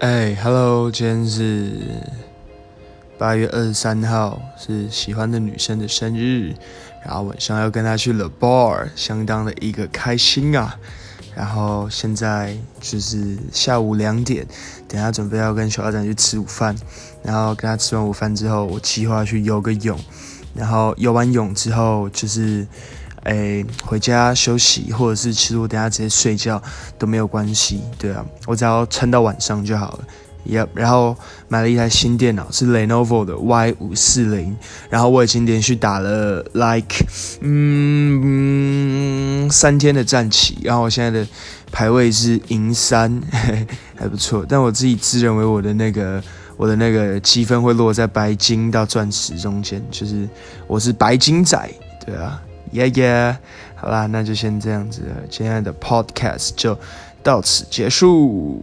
哎，Hello，今天是八月二十三号，是喜欢的女生的生日，然后晚上要跟她去 The Bar，相当的一个开心啊。然后现在就是下午两点，等下准备要跟小阿展去吃午饭，然后跟他吃完午饭之后，我计划去游个泳，然后游完泳之后就是。哎，回家休息，或者是其实我等下直接睡觉都没有关系，对啊，我只要撑到晚上就好了。也然后买了一台新电脑，是 Lenovo 的 Y 五四零，然后我已经连续打了 like 嗯三天的战旗，然后我现在的排位是银三，还不错。但我自己自认为我的那个我的那个积分会落在白金到钻石中间，就是我是白金仔，对啊。耶耶，好啦，那就先这样子了。今天的 podcast 就到此结束。